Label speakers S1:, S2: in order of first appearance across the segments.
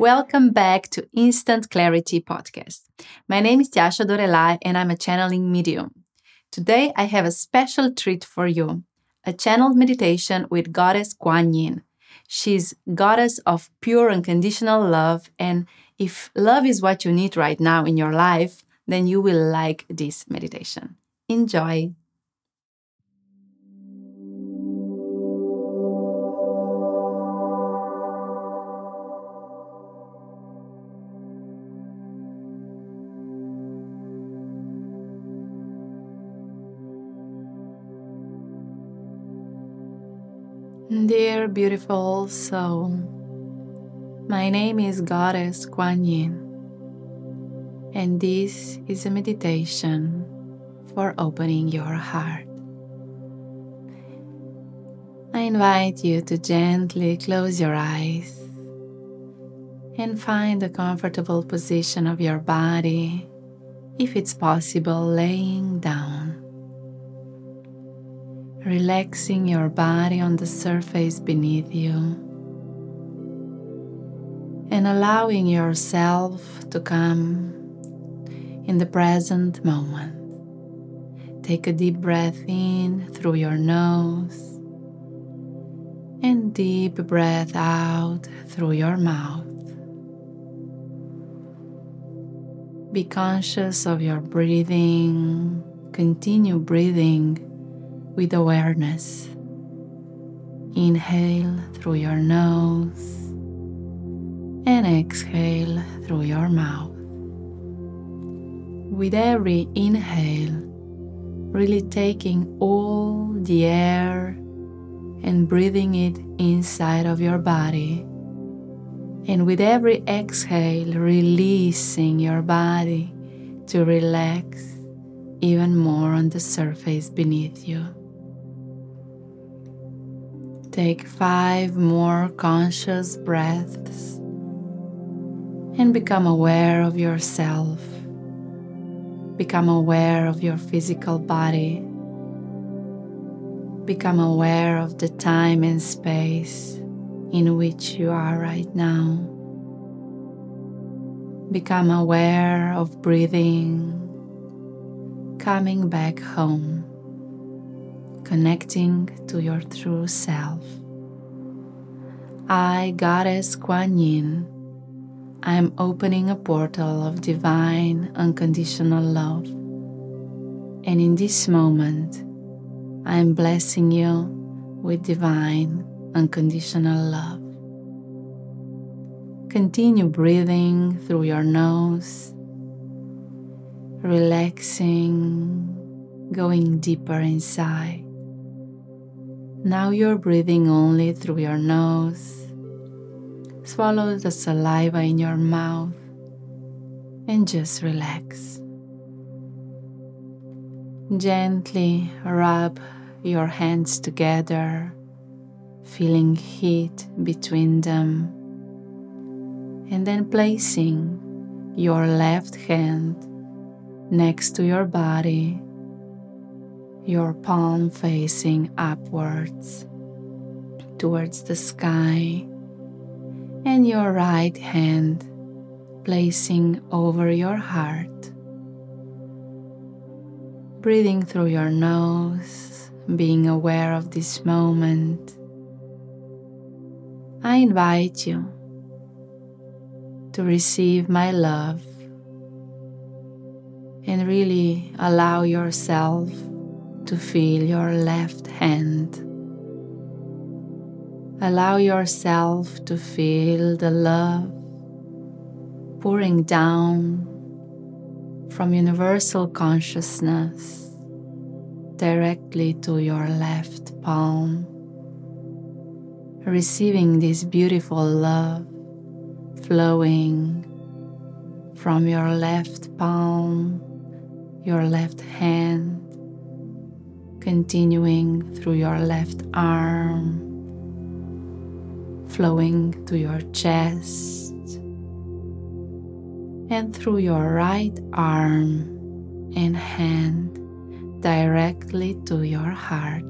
S1: Welcome back to Instant Clarity Podcast. My name is Tjaša Dorelay and I'm a channeling medium. Today I have a special treat for you a channeled meditation with Goddess Quan Yin. She's goddess of pure unconditional love, and if love is what you need right now in your life, then you will like this meditation. Enjoy! Dear beautiful soul, my name is Goddess Quan Yin, and this is a meditation for opening your heart. I invite you to gently close your eyes and find a comfortable position of your body, if it's possible, laying down relaxing your body on the surface beneath you and allowing yourself to come in the present moment. Take a deep breath in through your nose and deep breath out through your mouth. Be conscious of your breathing. Continue breathing with awareness. Inhale through your nose and exhale through your mouth. With every inhale, really taking all the air and breathing it inside of your body. And with every exhale, releasing your body to relax even more on the surface beneath you. Take five more conscious breaths and become aware of yourself. Become aware of your physical body. Become aware of the time and space in which you are right now. Become aware of breathing, coming back home connecting to your true self. I, Goddess Quan Yin, I am opening a portal of divine unconditional love. And in this moment, I am blessing you with divine unconditional love. Continue breathing through your nose, relaxing, going deeper inside. Now you're breathing only through your nose. Swallow the saliva in your mouth and just relax. Gently rub your hands together, feeling heat between them, and then placing your left hand next to your body your palm facing upwards towards the sky, and your right hand placing over your heart. Breathing through your nose, being aware of this moment, I invite you to receive my love and really allow yourself to feel your left hand. Allow yourself to feel the love pouring down from universal consciousness directly to your left palm, receiving this beautiful love flowing from your left palm, your left hand, continuing through your left arm, flowing to your chest, and through your right arm and hand directly to your heart.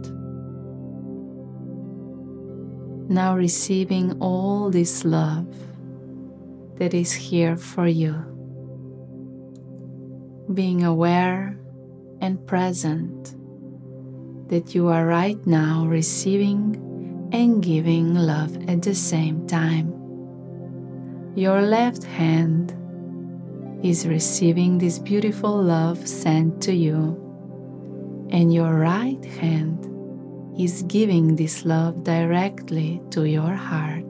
S1: Now receiving all this love, that is here for you. Being aware and present that you are right now receiving and giving love at the same time. Your left hand is receiving this beautiful love sent to you, and your right hand is giving this love directly to your heart.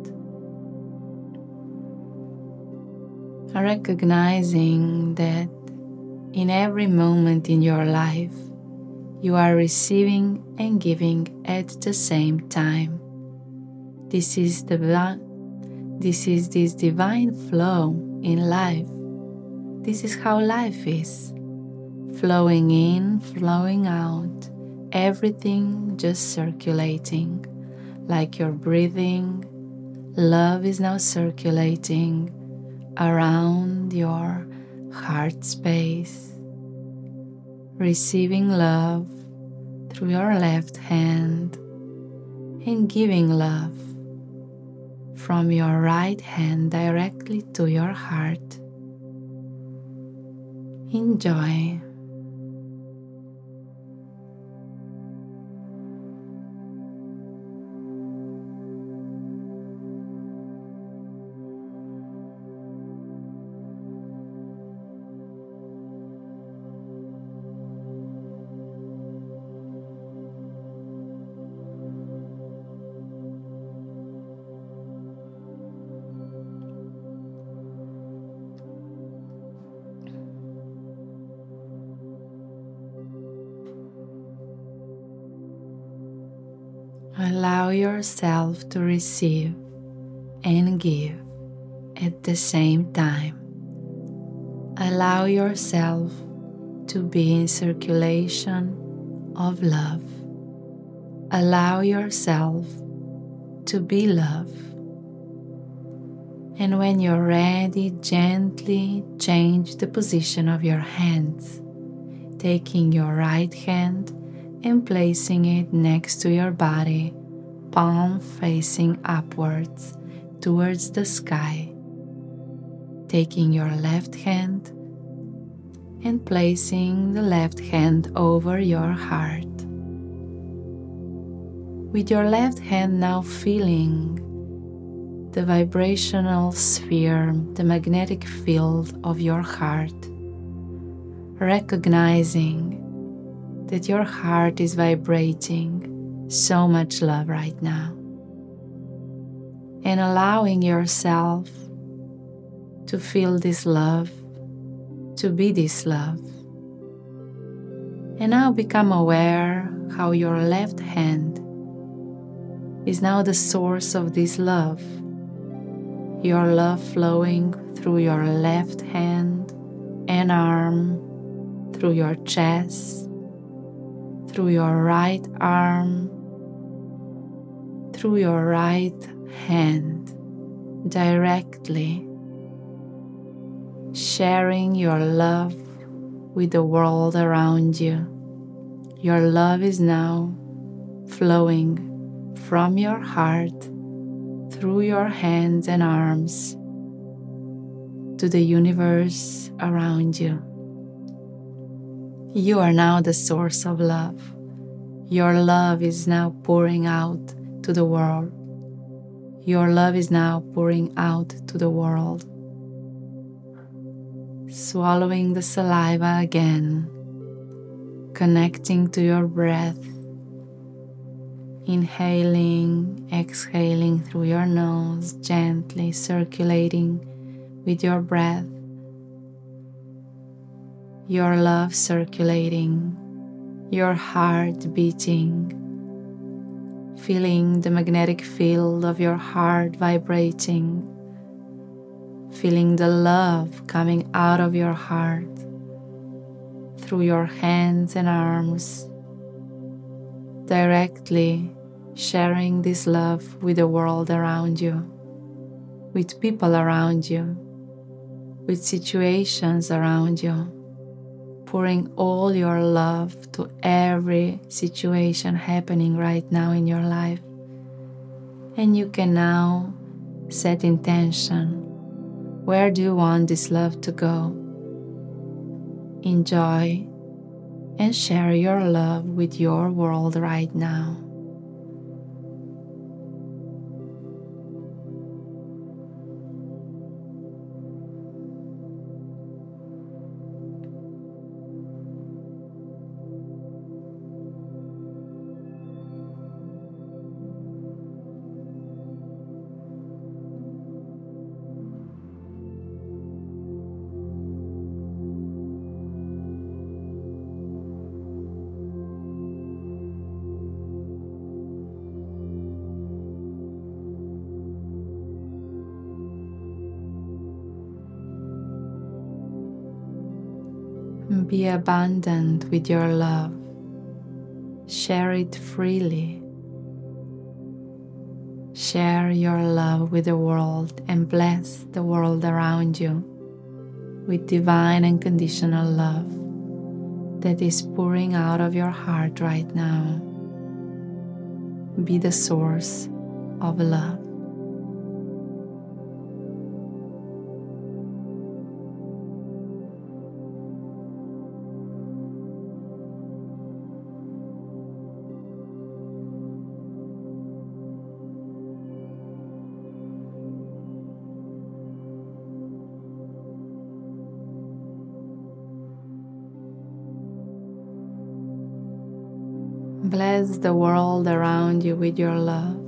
S1: Recognizing that in every moment in your life, you are receiving and giving at the same time. This is the this is this divine flow in life. This is how life is. Flowing in, flowing out, everything just circulating. Like you're breathing, love is now circulating around your heart space, receiving love through your left hand and giving love from your right hand directly to your heart. Enjoy. Allow yourself to receive and give at the same time. Allow yourself to be in circulation of love. Allow yourself to be love. And when you're ready, gently change the position of your hands, taking your right hand and placing it next to your body, palm facing upwards towards the sky. Taking your left hand and placing the left hand over your heart. With your left hand now feeling the vibrational sphere, the magnetic field of your heart, recognizing that your heart is vibrating so much love right now. And allowing yourself to feel this love, to be this love. And now become aware how your left hand is now the source of this love. Your love flowing through your left hand and arm, through your chest, through your right arm, through your right hand, directly sharing your love with the world around you. Your love is now flowing from your heart through your hands and arms to the universe around you. You are now the source of love. Your love is now pouring out to the world. Your love is now pouring out to the world. Swallowing the saliva again, connecting to your breath, inhaling, exhaling through your nose, gently circulating with your breath your love circulating, your heart beating, feeling the magnetic field of your heart vibrating, feeling the love coming out of your heart through your hands and arms, directly sharing this love with the world around you, with people around you, with situations around you pouring all your love to every situation happening right now in your life. And you can now set intention Where do you want this love to go? Enjoy and share your love with your world right now. Be abundant with your love. Share it freely. Share your love with the world and bless the world around you with divine and conditional love that is pouring out of your heart right now. Be the source of love. Bless the world around you with your love.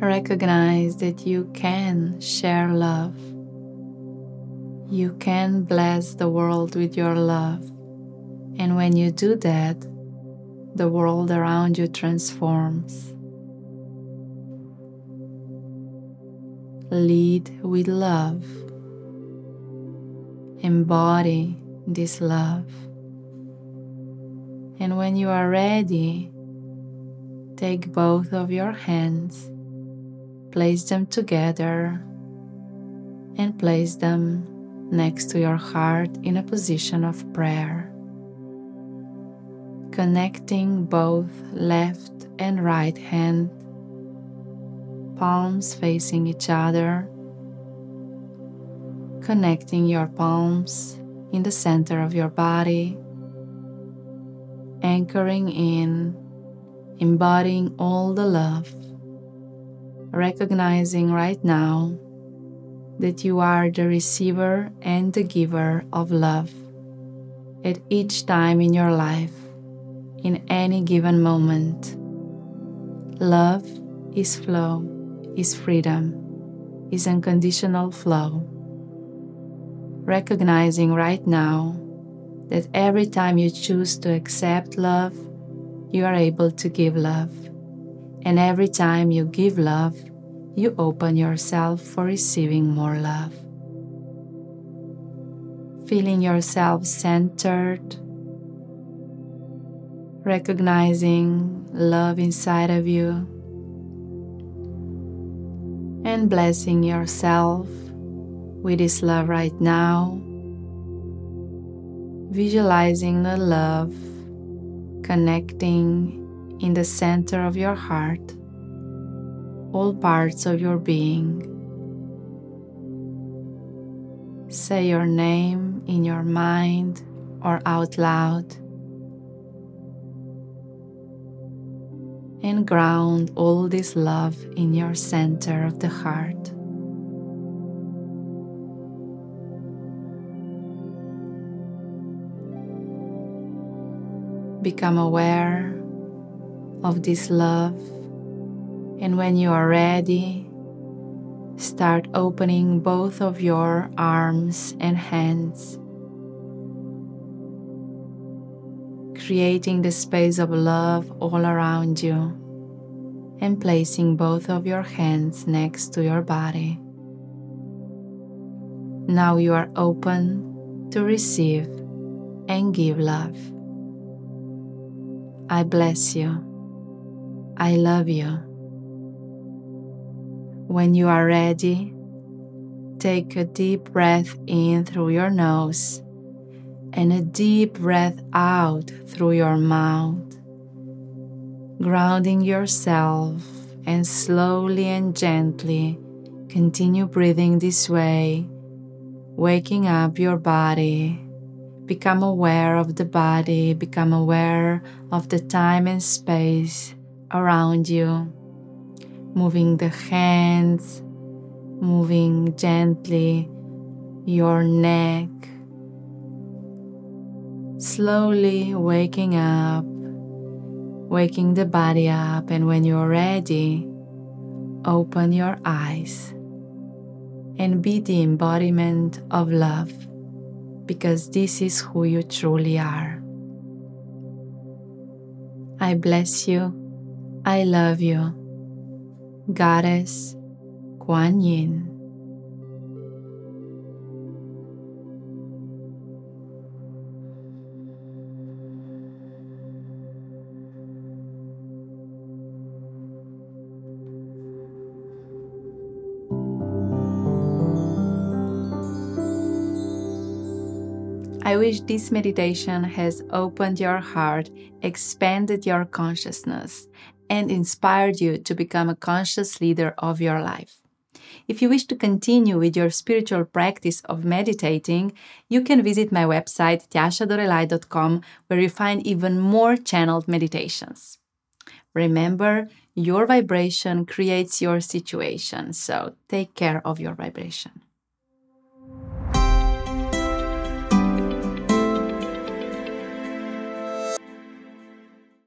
S1: Recognize that you can share love. You can bless the world with your love. And when you do that, the world around you transforms. Lead with love. Embody this love. And when you are ready, take both of your hands, place them together, and place them next to your heart in a position of prayer. Connecting both left and right hand, palms facing each other, connecting your palms in the center of your body anchoring in, embodying all the love, recognizing right now that you are the receiver and the giver of love at each time in your life, in any given moment. Love is flow, is freedom, is unconditional flow. Recognizing right now that every time you choose to accept love, you are able to give love. And every time you give love, you open yourself for receiving more love. Feeling yourself centered, recognizing love inside of you, and blessing yourself with this love right now visualizing the love connecting in the center of your heart, all parts of your being. Say your name in your mind or out loud. And ground all this love in your center of the heart. Become aware of this love. And when you are ready, start opening both of your arms and hands, creating the space of love all around you, and placing both of your hands next to your body. Now you are open to receive and give love. I bless you. I love you. When you are ready, take a deep breath in through your nose and a deep breath out through your mouth, grounding yourself and slowly and gently Continue breathing this way, waking up your body. Become aware of the body, become aware of the time and space around you. Moving the hands, moving gently your neck. Slowly waking up, waking the body up, and when you're ready, open your eyes and be the embodiment of love because this is who you truly are. I bless you. I love you. Goddess Quan Yin. I wish this meditation has opened your heart, expanded your consciousness, and inspired you to become a conscious leader of your life. If you wish to continue with your spiritual practice of meditating, you can visit my website tjasadorelay.com where you find even more channeled meditations. Remember, your vibration creates your situation, so take care of your vibration.